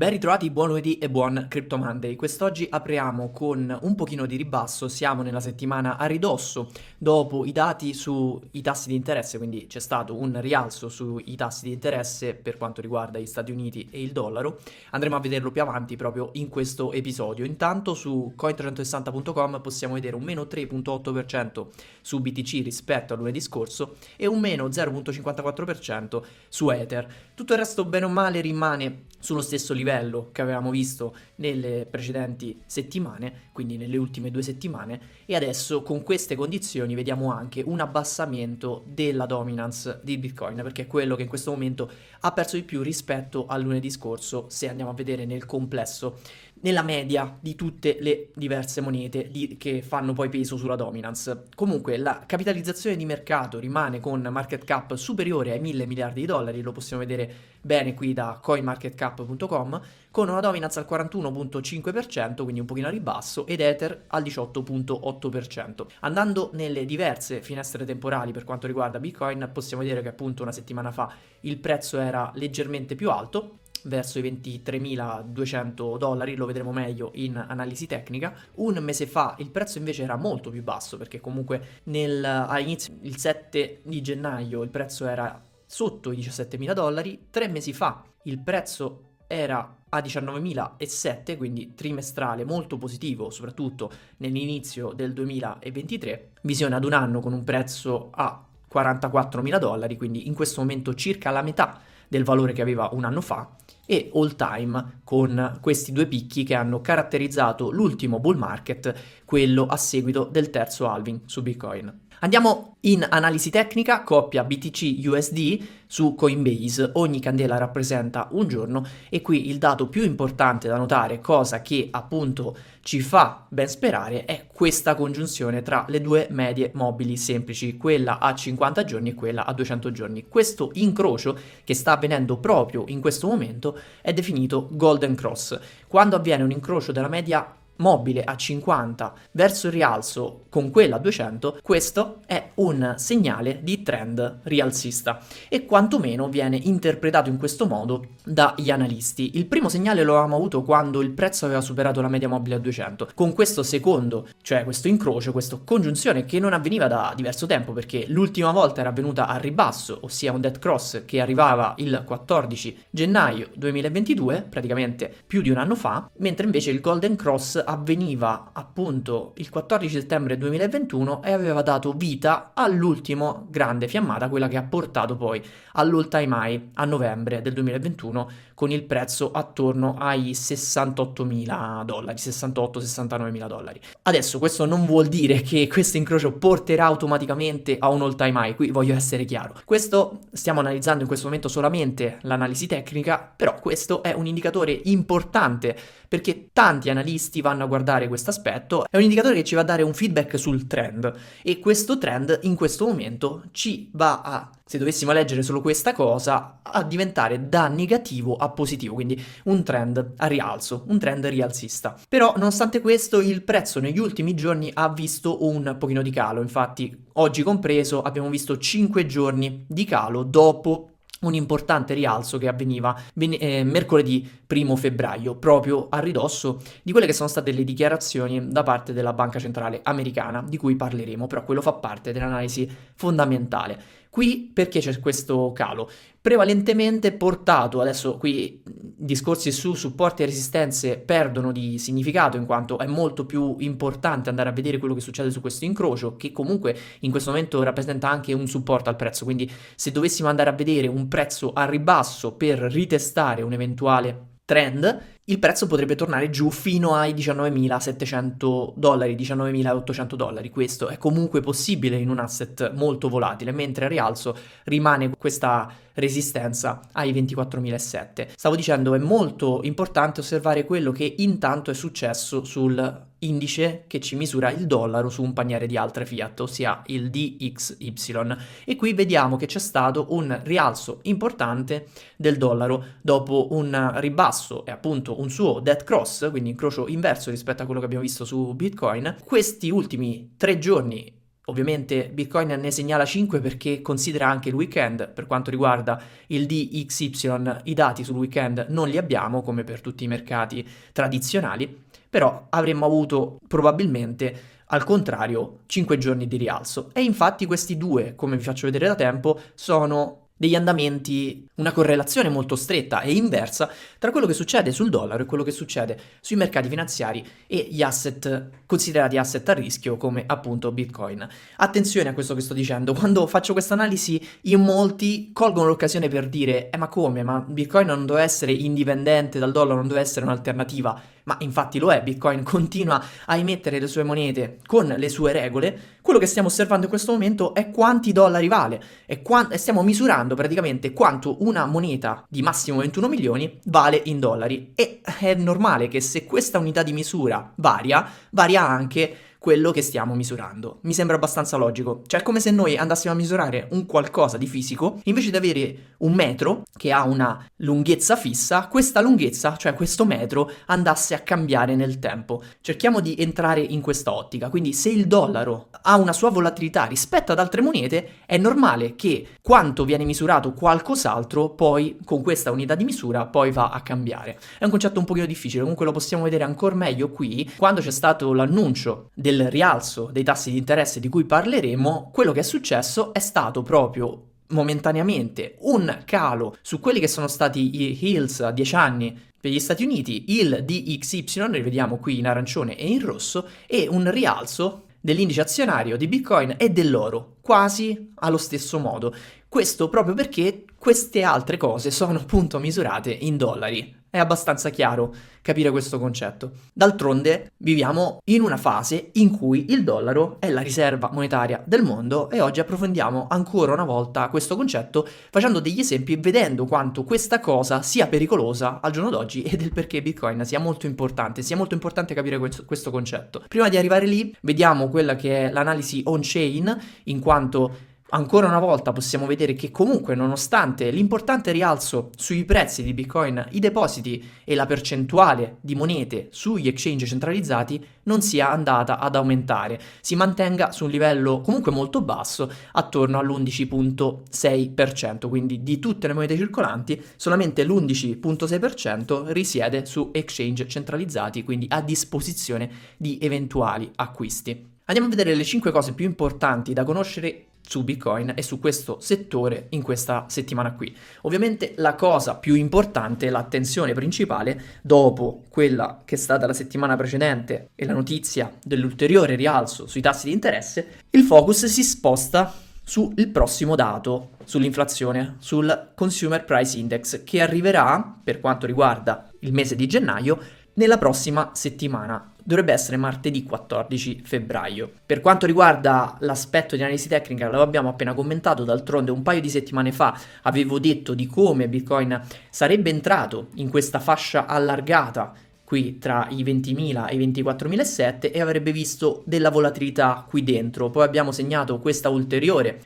Ben ritrovati, buon lunedì e buon Crypto Monday. Quest'oggi apriamo con un pochino di ribasso, siamo nella settimana a ridosso dopo i dati sui tassi di interesse, quindi c'è stato un rialzo sui tassi di interesse per quanto riguarda gli Stati Uniti e il dollaro. Andremo a vederlo più avanti proprio in questo episodio. Intanto su coin360.com possiamo vedere un meno 3.8% su BTC rispetto a lunedì scorso e un meno 0.54% su Ether. Tutto il resto bene o male rimane sullo stesso livello che avevamo visto nelle precedenti settimane, quindi nelle ultime due settimane, e adesso con queste condizioni vediamo anche un abbassamento della dominance di Bitcoin, perché è quello che in questo momento ha perso di più rispetto al lunedì scorso, se andiamo a vedere nel complesso nella media di tutte le diverse monete di, che fanno poi peso sulla dominance. Comunque la capitalizzazione di mercato rimane con market cap superiore ai 1000 miliardi di dollari, lo possiamo vedere bene qui da coinmarketcap.com, con una dominance al 41.5%, quindi un pochino a ribasso, ed Ether al 18.8%. Andando nelle diverse finestre temporali per quanto riguarda Bitcoin, possiamo vedere che appunto una settimana fa il prezzo era leggermente più alto, verso i 23.200 dollari, lo vedremo meglio in analisi tecnica. Un mese fa il prezzo invece era molto più basso perché comunque nel, all'inizio, il 7 di gennaio, il prezzo era sotto i 17.000 dollari, tre mesi fa il prezzo era a 19.007, quindi trimestrale molto positivo, soprattutto nell'inizio del 2023, visione ad un anno con un prezzo a 44.000 dollari, quindi in questo momento circa la metà del valore che aveva un anno fa e all time con questi due picchi che hanno caratterizzato l'ultimo bull market, quello a seguito del terzo halving su Bitcoin. Andiamo in analisi tecnica, coppia BTC USD su Coinbase, ogni candela rappresenta un giorno e qui il dato più importante da notare, cosa che appunto ci fa ben sperare, è questa congiunzione tra le due medie mobili semplici, quella a 50 giorni e quella a 200 giorni. Questo incrocio che sta avvenendo proprio in questo momento è definito Golden Cross. Quando avviene un incrocio della media mobile a 50 verso il rialzo con quella a 200, questo è un segnale di trend rialzista e quantomeno viene interpretato in questo modo dagli analisti. Il primo segnale lo avevamo avuto quando il prezzo aveva superato la media mobile a 200. Con questo secondo, cioè questo incrocio, questa congiunzione che non avveniva da diverso tempo perché l'ultima volta era avvenuta a ribasso, ossia un dead cross che arrivava il 14 gennaio 2022, praticamente più di un anno fa, mentre invece il golden cross avveniva appunto il 14 settembre 2021 e aveva dato vita all'ultimo grande fiammata, quella che ha portato poi all'all time high a novembre del 2021 con il prezzo attorno ai 68 mila dollari, 68-69 mila dollari. Adesso questo non vuol dire che questo incrocio porterà automaticamente a un all time high, qui voglio essere chiaro. Questo stiamo analizzando in questo momento solamente l'analisi tecnica, però questo è un indicatore importante perché tanti analisti vanno a guardare questo aspetto, è un indicatore che ci va a dare un feedback sul trend e questo trend in questo momento ci va a, se dovessimo leggere solo questa cosa, a diventare da negativo a positivo, quindi un trend a rialzo, un trend rialzista. Però nonostante questo il prezzo negli ultimi giorni ha visto un pochino di calo, infatti oggi compreso abbiamo visto 5 giorni di calo dopo un importante rialzo che avveniva eh, mercoledì 1 febbraio, proprio a ridosso di quelle che sono state le dichiarazioni da parte della Banca Centrale Americana, di cui parleremo, però quello fa parte dell'analisi fondamentale. Qui perché c'è questo calo? Prevalentemente portato, adesso qui discorsi su supporti e resistenze perdono di significato in quanto è molto più importante andare a vedere quello che succede su questo incrocio che comunque in questo momento rappresenta anche un supporto al prezzo, quindi se dovessimo andare a vedere un prezzo a ribasso per ritestare un eventuale trend, il prezzo potrebbe tornare giù fino ai 19.700 dollari, 19.800 dollari. Questo è comunque possibile in un asset molto volatile, mentre a rialzo rimane questa resistenza ai 24.007. Stavo dicendo, è molto importante osservare quello che intanto è successo sul indice che ci misura il dollaro su un paniere di altre fiat, ossia il DXY. E qui vediamo che c'è stato un rialzo importante del dollaro dopo un ribasso e appunto un suo dead cross, quindi incrocio inverso rispetto a quello che abbiamo visto su Bitcoin. Questi ultimi tre giorni Ovviamente Bitcoin ne segnala 5 perché considera anche il weekend. Per quanto riguarda il DXY, i dati sul weekend non li abbiamo come per tutti i mercati tradizionali, però avremmo avuto probabilmente al contrario 5 giorni di rialzo. E infatti questi due, come vi faccio vedere da tempo, sono degli andamenti, una correlazione molto stretta e inversa tra quello che succede sul dollaro e quello che succede sui mercati finanziari e gli asset considerati asset a rischio come appunto Bitcoin. Attenzione a questo che sto dicendo, quando faccio questa analisi in molti colgono l'occasione per dire eh ma come, ma Bitcoin non deve essere indipendente dal dollaro, non deve essere un'alternativa ma infatti lo è, Bitcoin continua a emettere le sue monete con le sue regole, quello che stiamo osservando in questo momento è quanti dollari vale e, qua- e stiamo misurando praticamente quanto una moneta di massimo 21 milioni vale in dollari. E è normale che se questa unità di misura varia, varia anche quello che stiamo misurando. Mi sembra abbastanza logico. Cioè è come se noi andassimo a misurare un qualcosa di fisico, invece di avere un metro che ha una lunghezza fissa, questa lunghezza, cioè questo metro, andasse a cambiare nel tempo. Cerchiamo di entrare in questa ottica. Quindi se il dollaro ha una sua volatilità rispetto ad altre monete, è normale che quanto viene misurato qualcos'altro, poi con questa unità di misura, poi va a cambiare. È un concetto un pochino difficile, comunque lo possiamo vedere ancora meglio qui, quando c'è stato l'annuncio del del rialzo dei tassi di interesse di cui parleremo, quello che è successo è stato proprio momentaneamente un calo su quelli che sono stati i hills a 10 anni per gli Stati Uniti, il DXY, rivediamo qui in arancione e in rosso, e un rialzo dell'indice azionario di Bitcoin e dell'oro, quasi allo stesso modo. Questo proprio perché queste altre cose sono appunto misurate in dollari. È abbastanza chiaro capire questo concetto. D'altronde viviamo in una fase in cui il dollaro è la riserva monetaria del mondo e oggi approfondiamo ancora una volta questo concetto facendo degli esempi e vedendo quanto questa cosa sia pericolosa al giorno d'oggi e del perché Bitcoin sia molto importante, sia molto importante capire questo concetto. Prima di arrivare lì, vediamo quella che è l'analisi on-chain in quanto ancora una volta possiamo vedere che comunque nonostante l'importante rialzo sui prezzi di Bitcoin, i depositi e la percentuale di monete sugli exchange centralizzati non sia andata ad aumentare, si mantenga su un livello comunque molto basso, attorno all'11.6%, quindi di tutte le monete circolanti solamente l'11.6% risiede su exchange centralizzati, quindi a disposizione di eventuali acquisti. Andiamo a vedere le 5 cose più importanti da conoscere su Bitcoin e su questo settore in questa settimana qui. Ovviamente la cosa più importante, l'attenzione principale, dopo quella che è stata la settimana precedente e la notizia dell'ulteriore rialzo sui tassi di interesse, il focus si sposta sul prossimo dato, sull'inflazione, sul Consumer Price Index, che arriverà, per quanto riguarda il mese di gennaio, nella prossima settimana dovrebbe essere martedì 14 febbraio. Per quanto riguarda l'aspetto di analisi tecnica, lo abbiamo appena commentato, d'altronde un paio di settimane fa avevo detto di come Bitcoin sarebbe entrato in questa fascia allargata qui tra i 20.000 e i 24.007 e avrebbe visto della volatilità qui dentro. Poi abbiamo segnato questo ulteriore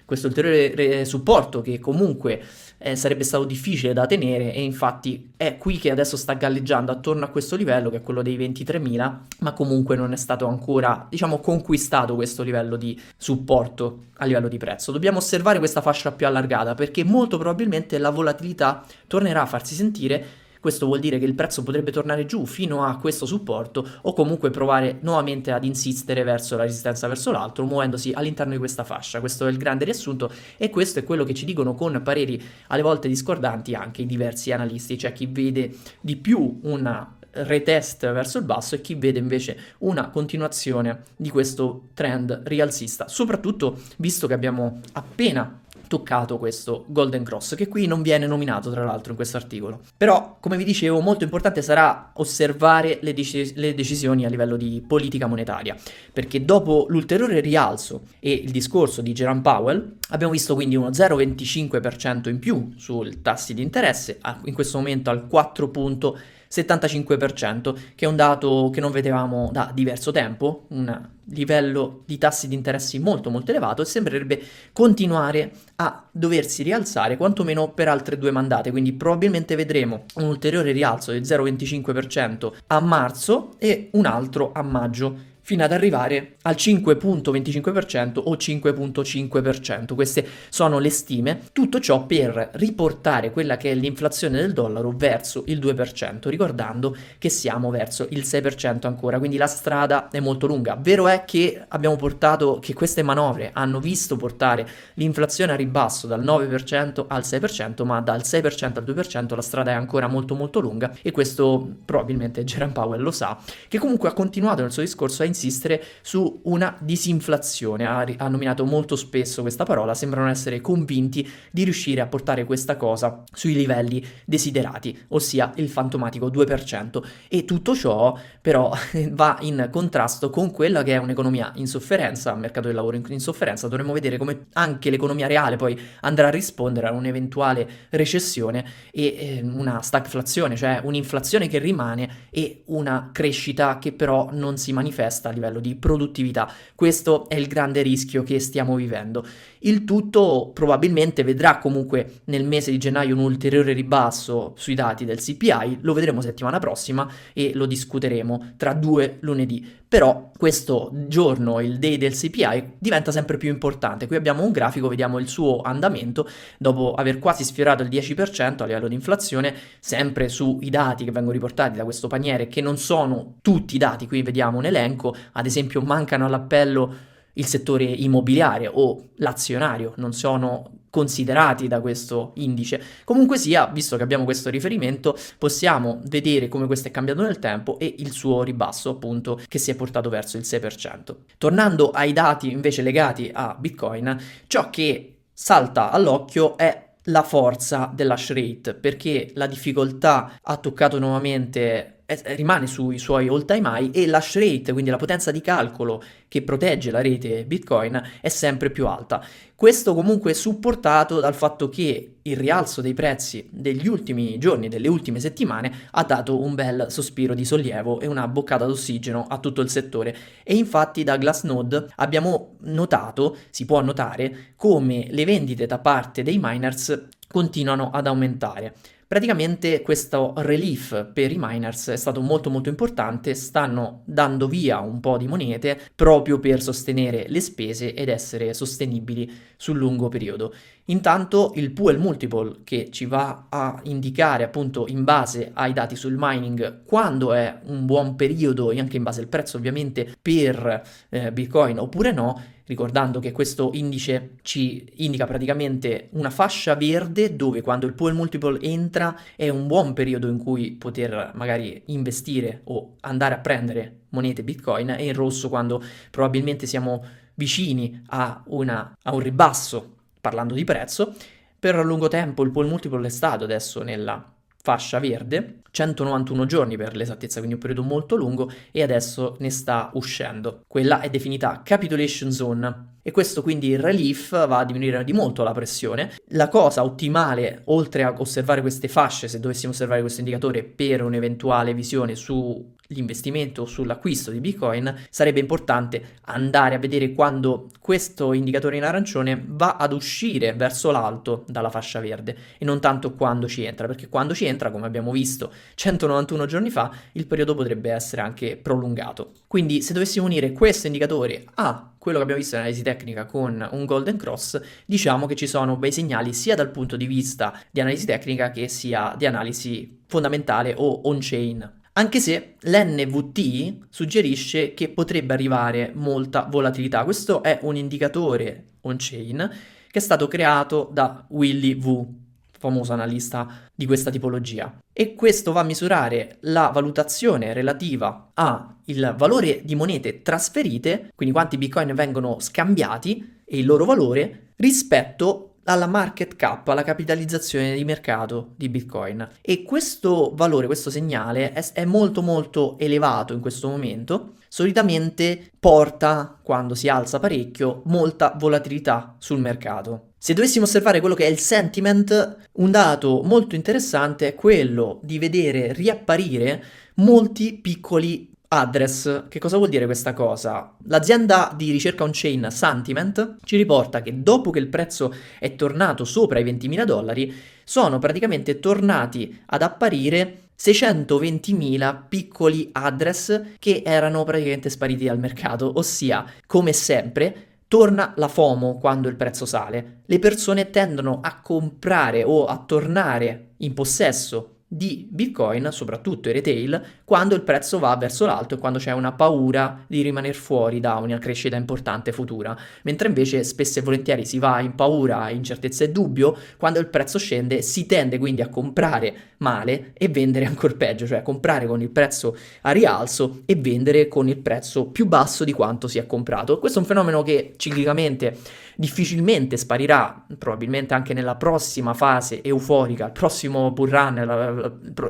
supporto che comunque eh, sarebbe stato difficile da tenere e infatti è qui che adesso sta galleggiando attorno a questo livello che è quello dei 23.000 ma comunque non è stato ancora diciamo conquistato questo livello di supporto a livello di prezzo. Dobbiamo osservare questa fascia più allargata perché molto probabilmente la volatilità tornerà a farsi sentire questo vuol dire che il prezzo potrebbe tornare giù fino a questo supporto o comunque provare nuovamente ad insistere verso la resistenza verso l'altro, muovendosi all'interno di questa fascia. Questo è il grande riassunto e questo è quello che ci dicono con pareri alle volte discordanti anche i diversi analisti, cioè chi vede di più una retest verso il basso e chi vede invece una continuazione di questo trend rialzista, soprattutto visto che abbiamo appena toccato questo Golden Cross, che qui non viene nominato tra l'altro in questo articolo. Però, come vi dicevo, molto importante sarà osservare le, dec- le decisioni a livello di politica monetaria, perché dopo l'ulteriore rialzo e il discorso di Jerome Powell, abbiamo visto quindi uno 0,25% in più sul tassi di interesse, in questo momento al 4,5%. 75%, che è un dato che non vedevamo da diverso tempo, un livello di tassi di interessi molto molto elevato e sembrerebbe continuare a doversi rialzare quantomeno per altre due mandate, quindi probabilmente vedremo un ulteriore rialzo del 0,25% a marzo e un altro a maggio fino ad arrivare al 5.25% o 5.5%. Queste sono le stime. Tutto ciò per riportare quella che è l'inflazione del dollaro verso il 2%, ricordando che siamo verso il 6% ancora, quindi la strada è molto lunga. Vero è che abbiamo portato che queste manovre hanno visto portare l'inflazione a ribasso dal 9% al 6%, ma dal 6% al 2% la strada è ancora molto molto lunga e questo probabilmente Jerome Powell lo sa, che comunque ha continuato nel suo discorso a insistere su una disinflazione, ha, ha nominato molto spesso questa parola, sembrano essere convinti di riuscire a portare questa cosa sui livelli desiderati, ossia il fantomatico 2%. E tutto ciò però va in contrasto con quella che è un'economia in sofferenza, un mercato del lavoro in, sofferenza, dovremmo vedere come anche l'economia reale poi andrà a rispondere a un'eventuale recessione e eh, una stagflazione, cioè un'inflazione che rimane e una crescita che però non si manifesta a livello di produttività. Questo è il grande rischio che stiamo vivendo. Il tutto probabilmente vedrà comunque nel mese di gennaio un ulteriore ribasso sui dati del CPI, lo vedremo settimana prossima e lo discuteremo tra due lunedì. Però questo giorno, il day del CPI, diventa sempre più importante. Qui abbiamo un grafico, vediamo il suo andamento dopo aver quasi sfiorato il 10% a livello di inflazione, sempre sui dati che vengono riportati da questo paniere, che non sono tutti i dati, qui vediamo un elenco, ad esempio mancano all'appello il settore immobiliare o l'azionario, non sono considerati da questo indice. Comunque sia, visto che abbiamo questo riferimento, possiamo vedere come questo è cambiato nel tempo e il suo ribasso, appunto, che si è portato verso il 6%. Tornando ai dati invece legati a Bitcoin, ciò che salta all'occhio è la forza dell'hash rate perché la difficoltà ha toccato nuovamente rimane sui suoi all time high e l'hash rate, quindi la potenza di calcolo che protegge la rete Bitcoin, è sempre più alta. Questo comunque è supportato dal fatto che il rialzo dei prezzi degli ultimi giorni, delle ultime settimane, ha dato un bel sospiro di sollievo e una boccata d'ossigeno a tutto il settore. E infatti da Glassnode abbiamo notato, si può notare, come le vendite da parte dei miners continuano ad aumentare. Praticamente questo relief per i miners è stato molto molto importante, stanno dando via un po' di monete proprio per sostenere le spese ed essere sostenibili sul lungo periodo. Intanto il Puel Multiple che ci va a indicare appunto in base ai dati sul mining quando è un buon periodo e anche in base al prezzo ovviamente per eh, Bitcoin oppure no, ricordando che questo indice ci indica praticamente una fascia verde dove quando il Pull Multiple entra è un buon periodo in cui poter magari investire o andare a prendere monete Bitcoin e in rosso quando probabilmente siamo vicini a, una, a un ribasso parlando di prezzo. Per lungo tempo il Pull Multiple è stato adesso nella fascia verde, 191 giorni per l'esattezza, quindi un periodo molto lungo, e adesso ne sta uscendo. Quella è definita capitulation zone. E questo quindi il relief va a diminuire di molto la pressione. La cosa ottimale, oltre a osservare queste fasce, se dovessimo osservare questo indicatore per un'eventuale visione su l'investimento o sull'acquisto di Bitcoin, sarebbe importante andare a vedere quando questo indicatore in arancione va ad uscire verso l'alto dalla fascia verde e non tanto quando ci entra, perché quando ci entra, come abbiamo visto 191 giorni fa, il periodo potrebbe essere anche prolungato. Quindi se dovessimo unire questo indicatore a quello che abbiamo visto in analisi tecnica con un golden cross, diciamo che ci sono bei segnali sia dal punto di vista di analisi tecnica che sia di analisi fondamentale o on-chain. Anche se l'NVT suggerisce che potrebbe arrivare molta volatilità. Questo è un indicatore on-chain che è stato creato da Willy Wu, famoso analista di questa tipologia. E questo va a misurare la valutazione relativa al valore di monete trasferite, quindi quanti bitcoin vengono scambiati e il loro valore, rispetto alla market cap, alla capitalizzazione di mercato di Bitcoin. E questo valore, questo segnale è, è, molto molto elevato in questo momento. Solitamente porta, quando si alza parecchio, molta volatilità sul mercato. Se dovessimo osservare quello che è il sentiment, un dato molto interessante è quello di vedere riapparire molti piccoli address. Che cosa vuol dire questa cosa? L'azienda di ricerca on-chain Sentiment ci riporta che dopo che il prezzo è tornato sopra i 20.000 dollari, sono praticamente tornati ad apparire 620.000 piccoli address che erano praticamente spariti dal mercato, ossia, come sempre, torna la FOMO quando il prezzo sale. Le persone tendono a comprare o a tornare in possesso di Bitcoin, soprattutto i retail, quando il prezzo va verso l'alto e quando c'è una paura di rimanere fuori da una crescita importante futura, mentre invece spesso e volentieri si va in paura, incertezza e dubbio, quando il prezzo scende si tende quindi a comprare male e vendere ancora peggio, cioè comprare con il prezzo a rialzo e vendere con il prezzo più basso di quanto si è comprato. Questo è un fenomeno che ciclicamente difficilmente sparirà, probabilmente anche nella prossima fase euforica, il prossimo bull run,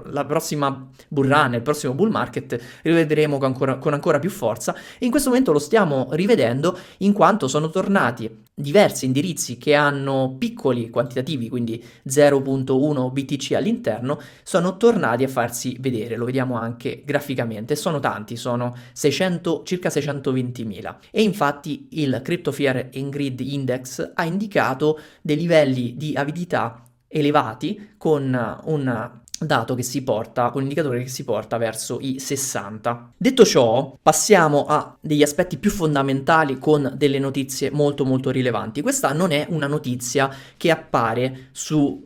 la, prossima bull run, il prossimo bull market, rivedremo con ancora, con ancora più forza. E in questo momento lo stiamo rivedendo in quanto sono tornati diversi indirizzi che hanno piccoli quantitativi, quindi 0.1 BTC all'interno, sono tornati a farsi vedere, lo vediamo anche graficamente, sono tanti, sono 600, circa 620.000 e infatti il Crypto Fear and Grid Index ha indicato dei livelli di avidità elevati con un dato che si porta, un indicatore che si porta verso i 60. Detto ciò, passiamo a degli aspetti più fondamentali con delle notizie molto molto rilevanti. Questa non è una notizia che appare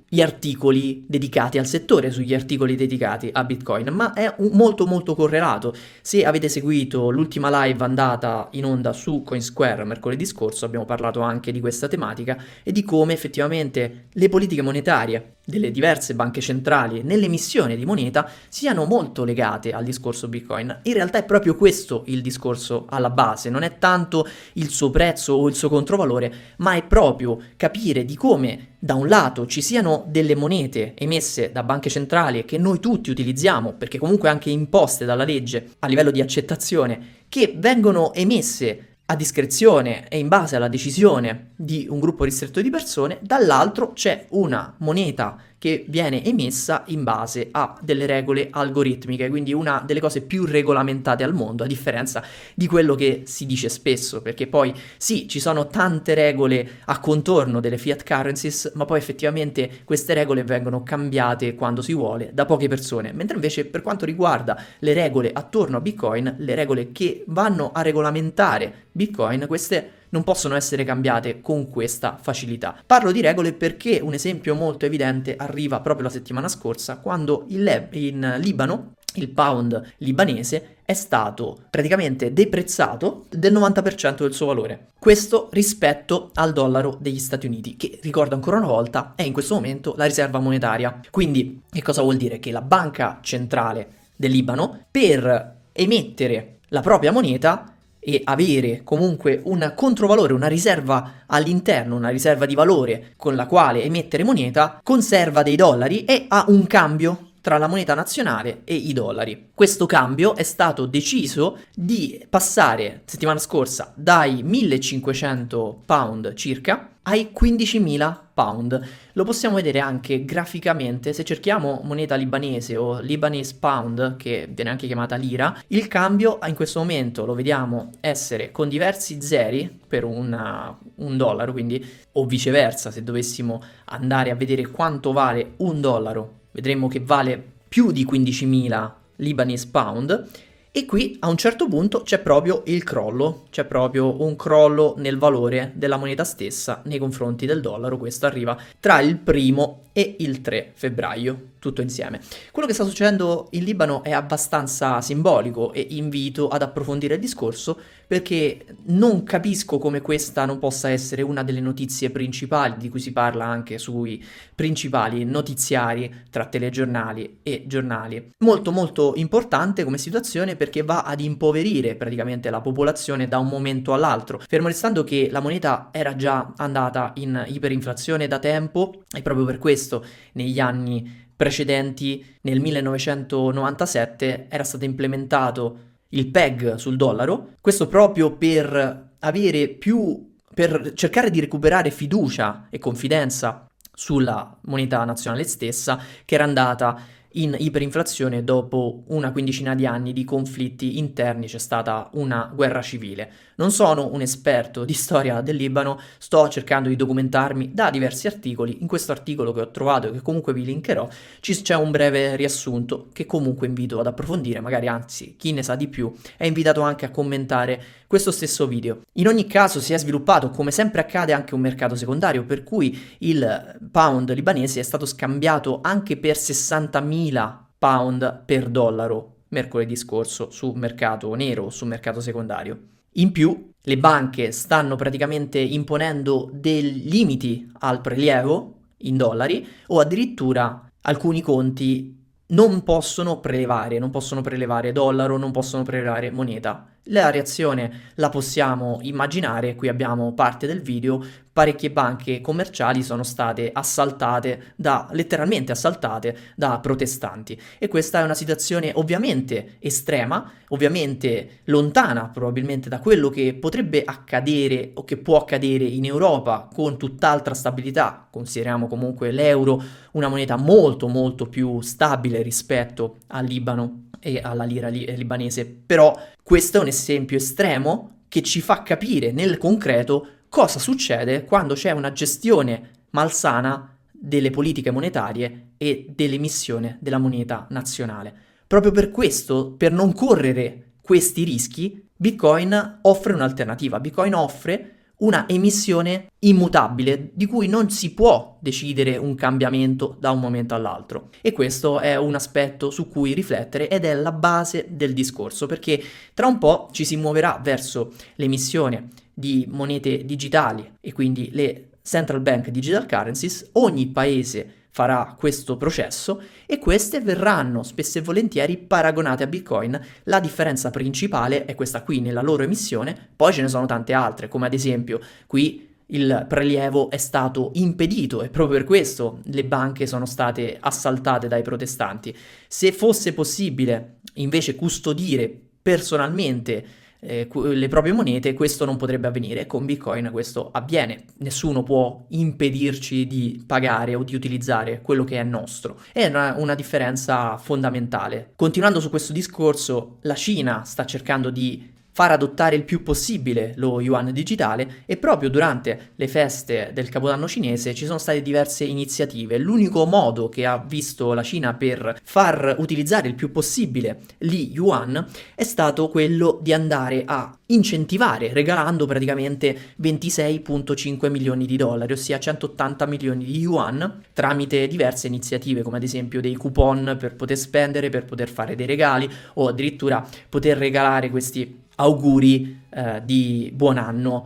sugli articoli dedicati al settore, sugli articoli dedicati a Bitcoin, ma è molto molto correlato. Se avete seguito l'ultima live andata in onda su CoinSquare mercoledì scorso, abbiamo parlato anche di questa tematica e di come effettivamente le politiche monetarie delle diverse banche centrali nell'emissione di moneta siano molto legate al discorso Bitcoin. In realtà è proprio questo il discorso alla base, non è tanto il suo prezzo o il suo controvalore, ma è proprio capire di come da un lato ci siano delle monete emesse da banche centrali che noi tutti utilizziamo, perché comunque anche imposte dalla legge a livello di accettazione, che vengono emesse a discrezione e in base alla decisione di un gruppo ristretto di persone, dall'altro c'è una moneta che viene emessa in base a delle regole algoritmiche, quindi una delle cose più regolamentate al mondo, a differenza di quello che si dice spesso, perché poi sì, ci sono tante regole a contorno delle fiat currencies, ma poi effettivamente queste regole vengono cambiate quando si vuole da poche persone, mentre invece per quanto riguarda le regole attorno a Bitcoin, le regole che vanno a regolamentare Bitcoin, queste non possono essere cambiate con questa facilità. Parlo di regole perché un esempio molto evidente arriva proprio la settimana scorsa quando in, in Libano il pound libanese è stato praticamente deprezzato del 90% del suo valore. Questo rispetto al dollaro degli Stati Uniti, che ricordo ancora una volta è in questo momento la riserva monetaria. Quindi, che cosa vuol dire? Che la banca centrale del Libano per emettere la propria moneta e avere comunque un controvalore, una riserva all'interno, una riserva di valore con la quale emettere moneta, conserva dei dollari e ha un cambio tra la moneta nazionale e i dollari. Questo cambio è stato deciso di passare settimana scorsa dai 1500 pound circa ai 15.000 pound. Lo possiamo vedere anche graficamente se cerchiamo moneta libanese o Libanese pound, che viene anche chiamata lira, il cambio in questo momento lo vediamo essere con diversi zeri per una, un dollaro, quindi o viceversa, se dovessimo andare a vedere quanto vale un dollaro vedremo che vale più di 15.000 Libanese pound e qui a un certo punto c'è proprio il crollo, c'è proprio un crollo nel valore della moneta stessa nei confronti del dollaro, questo arriva tra il primo e il 3 febbraio, tutto insieme. Quello che sta succedendo in Libano è abbastanza simbolico e invito ad approfondire il discorso perché non capisco come questa non possa essere una delle notizie principali di cui si parla anche sui principali notiziari tra telegiornali e giornali. Molto molto importante come situazione perché va ad impoverire praticamente la popolazione da un momento all'altro, fermo restando che la moneta era già andata in iperinflazione da tempo e proprio per questo questo negli anni precedenti, nel 1997, era stato implementato il PEG sul dollaro, questo proprio per avere più, per cercare di recuperare fiducia e confidenza sulla moneta nazionale stessa che era andata in iperinflazione dopo una quindicina di anni di conflitti interni, c'è stata una guerra civile. Non sono un esperto di storia del Libano, sto cercando di documentarmi da diversi articoli. In questo articolo che ho trovato e che comunque vi linkerò c'è un breve riassunto che comunque invito ad approfondire, magari anzi chi ne sa di più è invitato anche a commentare questo stesso video. In ogni caso si è sviluppato, come sempre accade, anche un mercato secondario, per cui il pound libanese è stato scambiato anche per 60.000 pound per dollaro mercoledì scorso su mercato nero, su mercato secondario. In più, le banche stanno praticamente imponendo dei limiti al prelievo in dollari o addirittura alcuni conti non possono prelevare, non possono prelevare dollaro, non possono prelevare moneta. La reazione la possiamo immaginare, qui abbiamo parte del video, parecchie banche commerciali sono state assaltate da, letteralmente assaltate da protestanti. E questa è una situazione ovviamente estrema, ovviamente lontana probabilmente da quello che potrebbe accadere o che può accadere in Europa con tutt'altra stabilità, consideriamo comunque l'euro una moneta molto molto più stabile rispetto al Libano e alla lira li- libanese, però questo è un esempio estremo che ci fa capire nel concreto cosa succede quando c'è una gestione malsana delle politiche monetarie e dell'emissione della moneta nazionale. Proprio per questo, per non correre questi rischi, Bitcoin offre un'alternativa. Bitcoin offre una emissione immutabile di cui non si può decidere un cambiamento da un momento all'altro. E questo è un aspetto su cui riflettere ed è la base del discorso, perché tra un po' ci si muoverà verso l'emissione di monete digitali e quindi le central bank digital currencies, ogni paese farà questo processo e queste verranno spesso e volentieri paragonate a Bitcoin. La differenza principale è questa qui nella loro emissione, poi ce ne sono tante altre, come ad esempio qui il prelievo è stato impedito e proprio per questo le banche sono state assaltate dai protestanti. Se fosse possibile invece custodire personalmente eh, le proprie monete, questo non potrebbe avvenire. Con Bitcoin questo avviene. Nessuno può impedirci di pagare o di utilizzare quello che è nostro. È una, una differenza fondamentale. Continuando su questo discorso, la Cina sta cercando di far adottare il più possibile lo yuan digitale e proprio durante le feste del Capodanno cinese ci sono state diverse iniziative. L'unico modo che ha visto la Cina per far utilizzare il più possibile gli yuan è stato quello di andare a incentivare regalando praticamente 26.5 milioni di dollari, ossia 180 milioni di yuan tramite diverse iniziative come ad esempio dei coupon per poter spendere, per poter fare dei regali o addirittura poter regalare questi auguri eh, di buon anno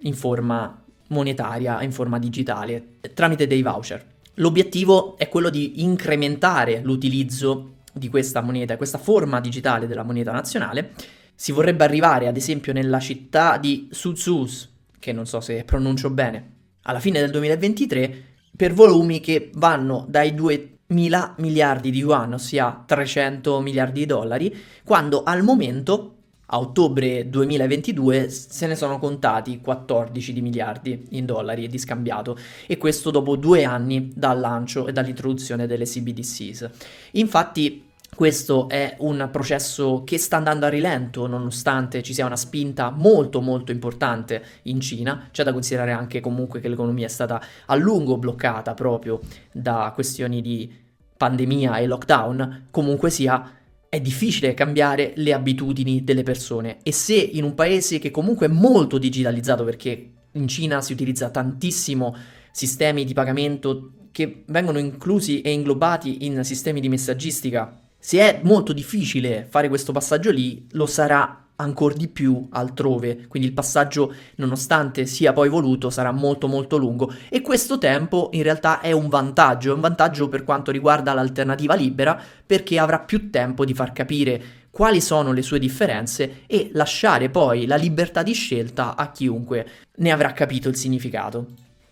in forma monetaria, in forma digitale, tramite dei voucher. L'obiettivo è quello di incrementare l'utilizzo di questa moneta, questa forma digitale della moneta nazionale. Si vorrebbe arrivare, ad esempio, nella città di Suzhou, che non so se pronuncio bene, alla fine del 2023, per volumi che vanno dai 2.000 miliardi di yuan, ossia 300 miliardi di dollari, quando al momento a ottobre 2022 se ne sono contati 14 di miliardi in dollari di scambiato e questo dopo due anni dal lancio e dall'introduzione delle CBDCs. Infatti questo è un processo che sta andando a rilento nonostante ci sia una spinta molto molto importante in Cina. C'è da considerare anche comunque che l'economia è stata a lungo bloccata proprio da questioni di pandemia e lockdown. Comunque sia, è difficile cambiare le abitudini delle persone. E se in un paese che comunque è molto digitalizzato perché in Cina si utilizza tantissimo sistemi di pagamento che vengono inclusi e inglobati in sistemi di messaggistica, se è molto difficile fare questo passaggio lì, lo sarà ancora di più altrove, quindi il passaggio nonostante sia poi voluto sarà molto molto lungo. E questo tempo in realtà è un vantaggio, è un vantaggio per quanto riguarda l'alternativa libera perché avrà più tempo di far capire quali sono le sue differenze e lasciare poi la libertà di scelta a chiunque ne avrà capito il significato.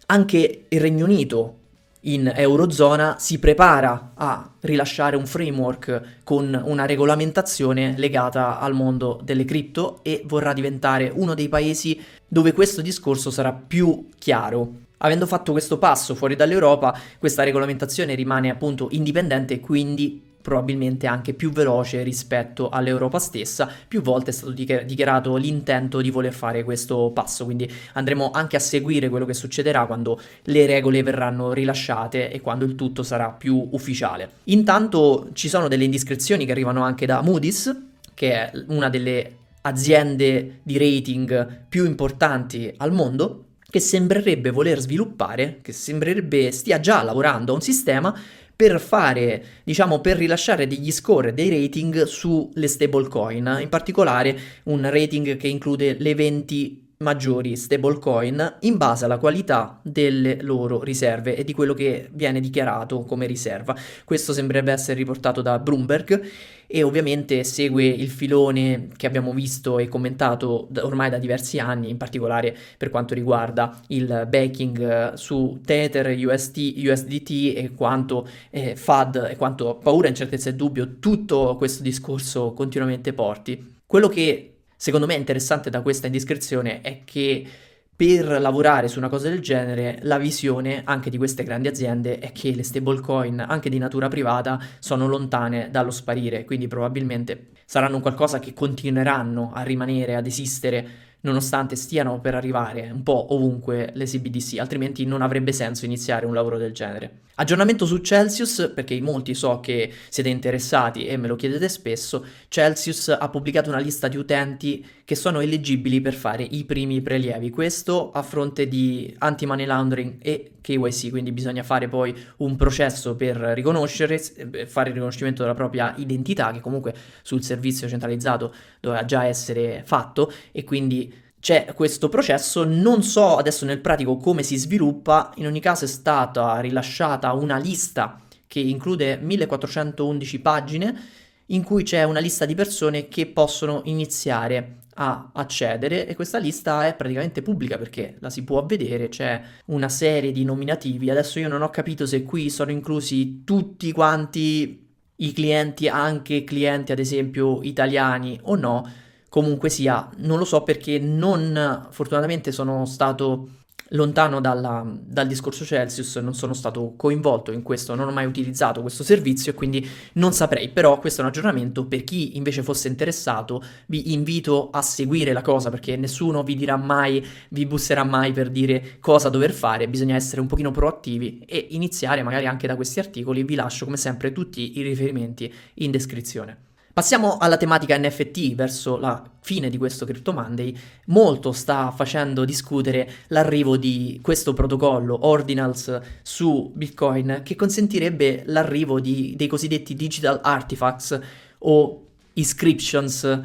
Anche il Regno Unito in Eurozona si prepara a rilasciare un framework con una regolamentazione legata al mondo delle cripto e vorrà diventare uno dei paesi dove questo discorso sarà più chiaro. Avendo fatto questo passo fuori dall'Europa, questa regolamentazione rimane appunto indipendente e quindi probabilmente anche più veloce rispetto all'Europa stessa. Più volte è stato dichiarato l'intento di voler fare questo passo, quindi andremo anche a seguire quello che succederà quando le regole verranno rilasciate e quando il tutto sarà più ufficiale. Intanto ci sono delle indiscrezioni che arrivano anche da Moody's, che è una delle aziende di rating più importanti al mondo, che sembrerebbe voler sviluppare, che sembrerebbe stia già lavorando a un sistema per fare, diciamo, per rilasciare degli score, dei rating sulle stablecoin, in particolare un rating che include le 20 maggiori stablecoin in base alla qualità delle loro riserve e di quello che viene dichiarato come riserva. Questo sembrerebbe essere riportato da Bloomberg e ovviamente segue il filone che abbiamo visto e commentato ormai da diversi anni, in particolare per quanto riguarda il backing su Tether, UST, USDT e quanto eh, FAD e quanto paura, incertezza e dubbio tutto questo discorso continuamente porti. Quello che secondo me interessante da questa indiscrezione è che per lavorare su una cosa del genere, la visione anche di queste grandi aziende è che le stablecoin, anche di natura privata, sono lontane dallo sparire, quindi probabilmente saranno qualcosa che continueranno a rimanere, ad esistere nonostante stiano per arrivare un po' ovunque le CBDC, altrimenti non avrebbe senso iniziare un lavoro del genere. Aggiornamento su Celsius, perché in molti so che siete interessati e me lo chiedete spesso, Celsius ha pubblicato una lista di utenti che sono eleggibili per fare i primi prelievi, questo a fronte di anti-money laundering e KYC, quindi bisogna fare poi un processo per riconoscere, fare il riconoscimento della propria identità, che comunque sul servizio centralizzato doveva già essere fatto e quindi c'è questo processo, non so adesso nel pratico come si sviluppa, in ogni caso è stata rilasciata una lista che include 1411 pagine in cui c'è una lista di persone che possono iniziare a accedere. E questa lista è praticamente pubblica perché la si può vedere, c'è una serie di nominativi. Adesso io non ho capito se qui sono inclusi tutti quanti i clienti, anche clienti ad esempio italiani o no comunque sia, non lo so perché non, fortunatamente sono stato lontano dalla, dal discorso Celsius, non sono stato coinvolto in questo, non ho mai utilizzato questo servizio e quindi non saprei, però questo è un aggiornamento, per chi invece fosse interessato vi invito a seguire la cosa perché nessuno vi dirà mai, vi busserà mai per dire cosa dover fare, bisogna essere un pochino proattivi e iniziare magari anche da questi articoli, vi lascio come sempre tutti i riferimenti in descrizione. Passiamo alla tematica NFT verso la fine di questo Crypto Monday. Molto sta facendo discutere l'arrivo di questo protocollo Ordinals su Bitcoin che consentirebbe l'arrivo di, dei cosiddetti digital artifacts o inscriptions,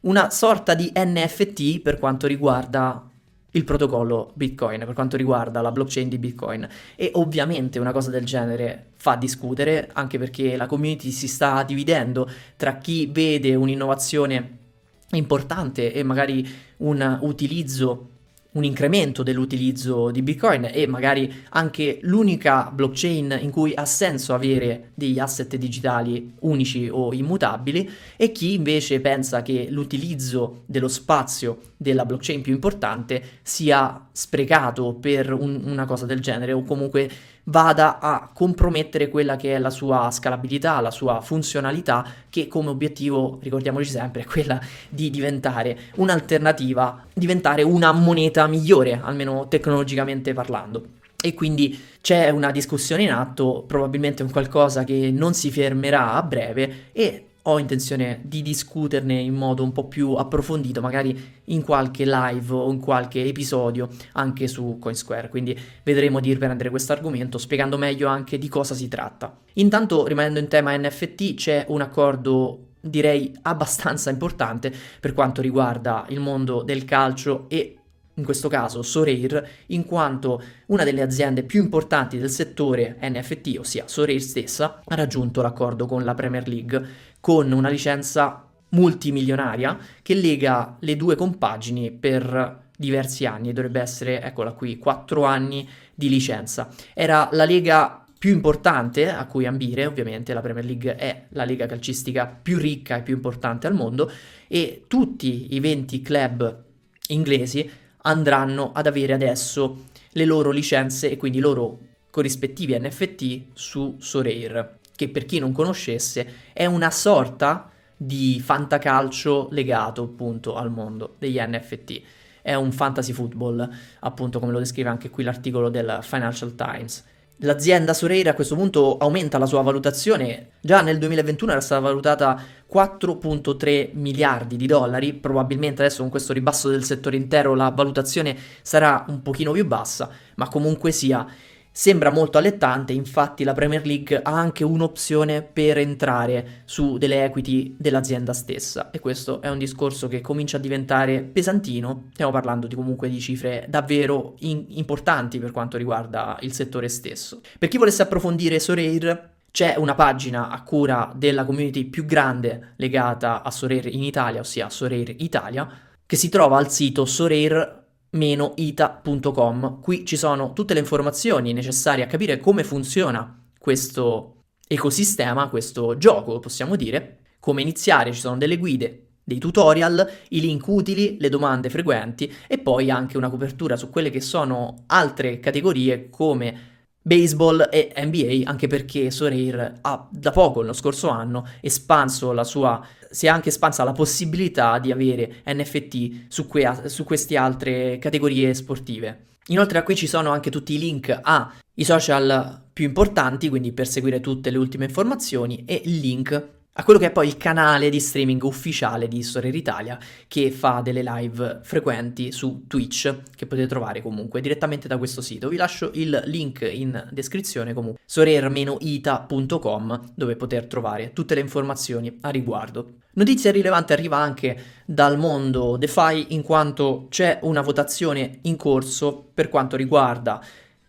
una sorta di NFT per quanto riguarda il protocollo Bitcoin per quanto riguarda la blockchain di Bitcoin. E ovviamente una cosa del genere fa discutere anche perché la community si sta dividendo tra chi vede un'innovazione importante e magari un utilizzo un incremento dell'utilizzo di Bitcoin e magari anche l'unica blockchain in cui ha senso avere degli asset digitali unici o immutabili e chi invece pensa che l'utilizzo dello spazio della blockchain più importante sia sprecato per un, una cosa del genere o comunque vada a compromettere quella che è la sua scalabilità, la sua funzionalità, che come obiettivo, ricordiamoci sempre, è quella di diventare un'alternativa, diventare una moneta migliore, almeno tecnologicamente parlando. E quindi c'è una discussione in atto, probabilmente un qualcosa che non si fermerà a breve e ho intenzione di discuterne in modo un po' più approfondito, magari in qualche live o in qualche episodio anche su CoinSquare. Quindi vedremo di riprendere questo argomento spiegando meglio anche di cosa si tratta. Intanto, rimanendo in tema NFT, c'è un accordo direi abbastanza importante per quanto riguarda il mondo del calcio e in questo caso Sorare, in quanto una delle aziende più importanti del settore NFT, ossia Sorare stessa, ha raggiunto l'accordo con la Premier League con una licenza multimilionaria che lega le due compagini per diversi anni, dovrebbe essere, eccola qui, 4 anni di licenza. Era la lega più importante a cui ambire, ovviamente la Premier League è la lega calcistica più ricca e più importante al mondo e tutti i 20 club inglesi andranno ad avere adesso le loro licenze e quindi i loro corrispettivi NFT su Sorare. Che per chi non conoscesse è una sorta di fantacalcio legato appunto al mondo degli NFT. È un fantasy football, appunto come lo descrive anche qui l'articolo del Financial Times. L'azienda Soreira a questo punto aumenta la sua valutazione, già nel 2021 era stata valutata 4.3 miliardi di dollari, probabilmente adesso con questo ribasso del settore intero la valutazione sarà un pochino più bassa, ma comunque sia Sembra molto allettante, infatti la Premier League ha anche un'opzione per entrare su delle equity dell'azienda stessa e questo è un discorso che comincia a diventare pesantino, stiamo parlando di comunque di cifre davvero in- importanti per quanto riguarda il settore stesso. Per chi volesse approfondire Soreir, c'è una pagina a cura della community più grande legata a Soreir in Italia, ossia Soreir Italia, che si trova al sito soreir ita.com. Qui ci sono tutte le informazioni necessarie a capire come funziona questo ecosistema, questo gioco, possiamo dire. Come iniziare, ci sono delle guide, dei tutorial, i link utili, le domande frequenti e poi anche una copertura su quelle che sono altre categorie come baseball e NBA, anche perché Soreir ha da poco, lo scorso anno, espanso la sua si è anche espansa la possibilità di avere NFT su, que- su queste altre categorie sportive. Inoltre qui ci sono anche tutti i link ai social più importanti, quindi per seguire tutte le ultime informazioni, e il link a quello che è poi il canale di streaming ufficiale di Storia Italia che fa delle live frequenti su Twitch che potete trovare comunque direttamente da questo sito. Vi lascio il link in descrizione comunque sorer-ita.com dove poter trovare tutte le informazioni a riguardo. Notizia rilevante arriva anche dal mondo DeFi in quanto c'è una votazione in corso per quanto riguarda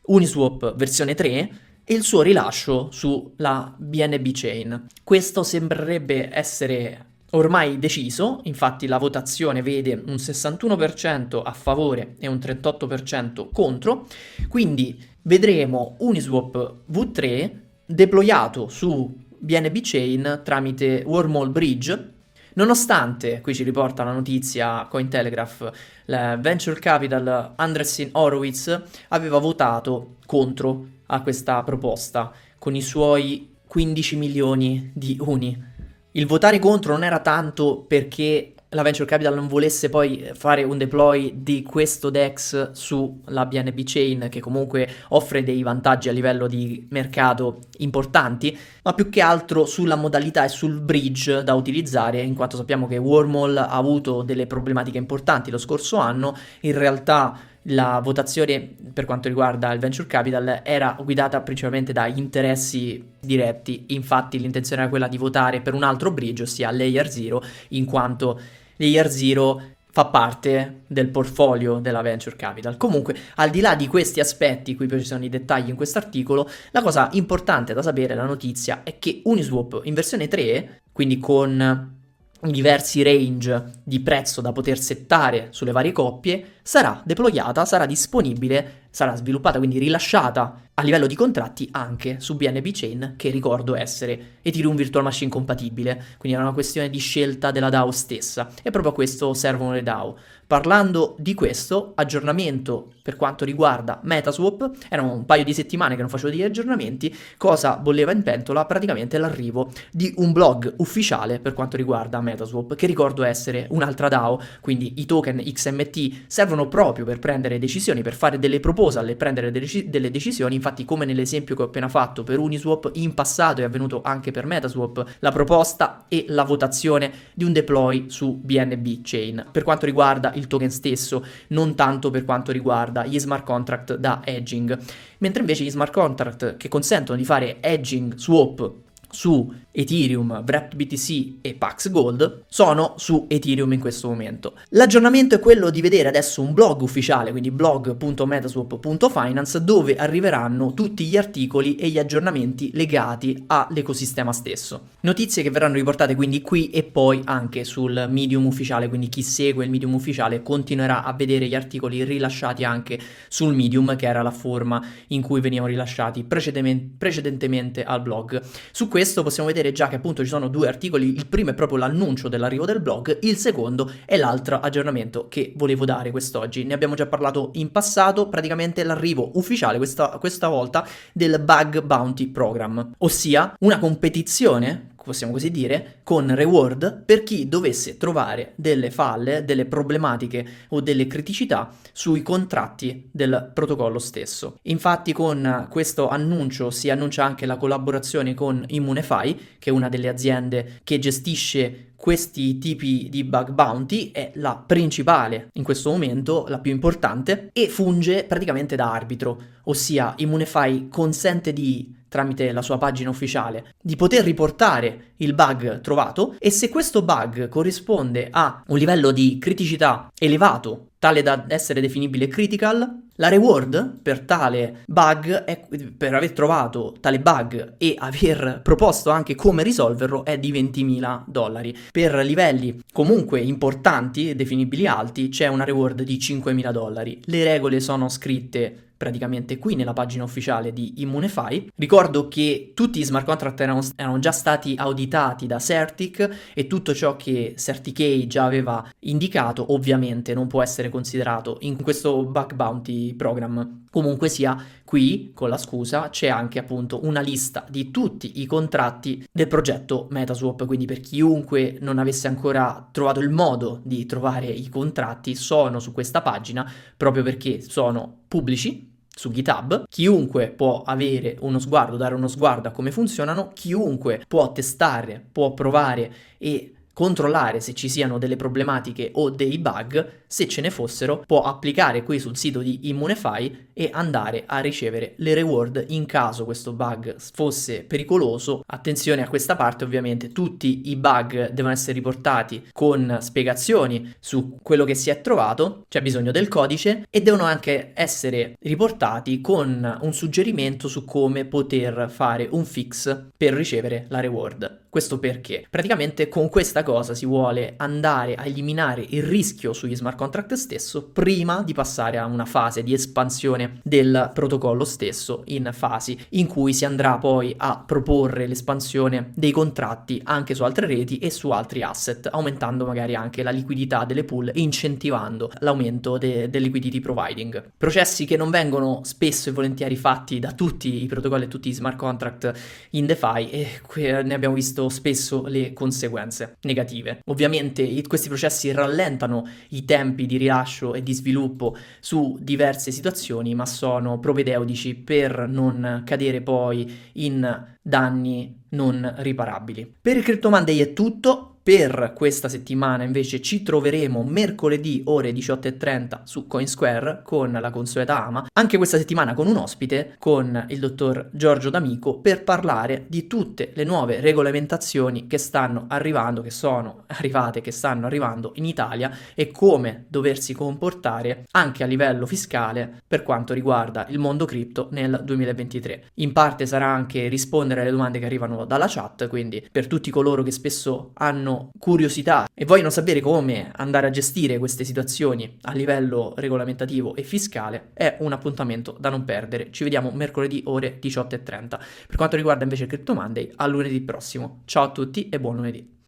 Uniswap versione 3 e il suo rilascio sulla BNB Chain. Questo sembrerebbe essere ormai deciso, infatti la votazione vede un 61% a favore e un 38% contro, quindi vedremo Uniswap V3 deployato su BNB Chain tramite Wormhole Bridge. Nonostante, qui ci riporta la notizia Cointelegraph, la venture capital Andresin Horowitz aveva votato contro a questa proposta con i suoi 15 milioni di uni. Il votare contro non era tanto perché la venture capital non volesse poi fare un deploy di questo DEX sulla BNB chain che comunque offre dei vantaggi a livello di mercato importanti, ma più che altro sulla modalità e sul bridge da utilizzare, in quanto sappiamo che Wormhole ha avuto delle problematiche importanti lo scorso anno, in realtà la votazione per quanto riguarda il venture capital era guidata principalmente da interessi diretti, infatti l'intenzione era quella di votare per un altro bridge, ossia Layer Zero, in quanto Layer Zero fa parte del portfolio della venture capital. Comunque, al di là di questi aspetti, qui poi ci sono i dettagli in questo articolo, la cosa importante da sapere, la notizia, è che Uniswap in versione 3, quindi con diversi range di prezzo da poter settare sulle varie coppie, sarà deployata, sarà disponibile, sarà sviluppata, quindi rilasciata a livello di contratti anche su BNB Chain, che ricordo essere Ethereum Virtual Machine compatibile, quindi era una questione di scelta della DAO stessa e proprio a questo servono le DAO. Parlando di questo, aggiornamento per quanto riguarda Metaswap, erano un paio di settimane che non facevo degli aggiornamenti, cosa bolleva in pentola? Praticamente l'arrivo di un blog ufficiale per quanto riguarda Metaswap, che ricordo essere un'altra DAO, quindi i token XMT servono proprio per prendere decisioni, per fare delle proposal e prendere delle decisioni, infatti come nell'esempio che ho appena fatto per Uniswap, in passato è avvenuto anche per Metaswap, la proposta e la votazione di un deploy su BNB Chain. Per quanto riguarda il token stesso, non tanto per quanto riguarda gli smart contract da edging, mentre invece gli smart contract che consentono di fare edging swap su Ethereum, Wrapped BTC e Pax Gold sono su Ethereum in questo momento. L'aggiornamento è quello di vedere adesso un blog ufficiale, quindi blog.metaswap.finance, dove arriveranno tutti gli articoli e gli aggiornamenti legati all'ecosistema stesso. Notizie che verranno riportate quindi qui e poi anche sul Medium ufficiale, quindi chi segue il Medium ufficiale continuerà a vedere gli articoli rilasciati anche sul Medium, che era la forma in cui venivano rilasciati precedentemente al blog. Su questo possiamo vedere già che appunto ci sono due articoli, il primo è proprio l'annuncio dell'arrivo del blog, il secondo è l'altro aggiornamento che volevo dare quest'oggi. Ne abbiamo già parlato in passato, praticamente l'arrivo ufficiale questa, questa volta del Bug Bounty Program, ossia una competizione possiamo così dire, con reward per chi dovesse trovare delle falle, delle problematiche o delle criticità sui contratti del protocollo stesso. Infatti con questo annuncio si annuncia anche la collaborazione con Immunify, che è una delle aziende che gestisce questi tipi di bug bounty è la principale in questo momento, la più importante, e funge praticamente da arbitro, ossia Immunify consente di tramite la sua pagina ufficiale di poter riportare il bug trovato e se questo bug corrisponde a un livello di criticità elevato tale da essere definibile critical, la reward per tale bug, è, per aver trovato tale bug e aver proposto anche come risolverlo, è di 20.000 dollari. Per livelli comunque importanti, definibili alti, c'è una reward di 5.000 dollari. Le regole sono scritte praticamente qui nella pagina ufficiale di Immunify. Ricordo che tutti i smart contract erano, erano già stati auditati da Certic e tutto ciò che Certic già aveva indicato ovviamente non può essere considerato in questo bug bounty program. Comunque sia, qui con la scusa c'è anche appunto una lista di tutti i contratti del progetto Metaswap, quindi per chiunque non avesse ancora trovato il modo di trovare i contratti sono su questa pagina proprio perché sono pubblici su GitHub, chiunque può avere uno sguardo, dare uno sguardo a come funzionano, chiunque può testare, può provare e controllare se ci siano delle problematiche o dei bug, se ce ne fossero, può applicare qui sul sito di Immunify e andare a ricevere le reward in caso questo bug fosse pericoloso. Attenzione a questa parte, ovviamente tutti i bug devono essere riportati con spiegazioni su quello che si è trovato, c'è bisogno del codice e devono anche essere riportati con un suggerimento su come poter fare un fix per ricevere la reward. Questo perché? Praticamente con questa cosa si vuole andare a eliminare il rischio sugli smart contract stesso prima di passare a una fase di espansione del protocollo stesso in fasi in cui si andrà poi a proporre l'espansione dei contratti anche su altre reti e su altri asset, aumentando magari anche la liquidità delle pool e incentivando l'aumento de- del liquidity providing. Processi che non vengono spesso e volentieri fatti da tutti i protocolli e tutti i smart contract in DeFi e ne abbiamo visto spesso le conseguenze negative. Ovviamente questi processi rallentano i tempi di rilascio e di sviluppo su diverse situazioni, ma sono propedeutici per non cadere poi in danni non riparabili. Per il Crypto è tutto. Per questa settimana invece ci troveremo mercoledì ore 18.30 su Coinsquare con la consueta Ama, anche questa settimana con un ospite, con il dottor Giorgio D'Amico, per parlare di tutte le nuove regolamentazioni che stanno arrivando, che sono arrivate, che stanno arrivando in Italia e come doversi comportare anche a livello fiscale per quanto riguarda il mondo cripto nel 2023. In parte sarà anche rispondere alle domande che arrivano dalla chat, quindi per tutti coloro che spesso hanno curiosità e vogliono sapere come andare a gestire queste situazioni a livello regolamentativo e fiscale, è un appuntamento da non perdere. Ci vediamo mercoledì ore 18.30. Per quanto riguarda invece Crypto Monday, a lunedì prossimo. Ciao a tutti e buon lunedì.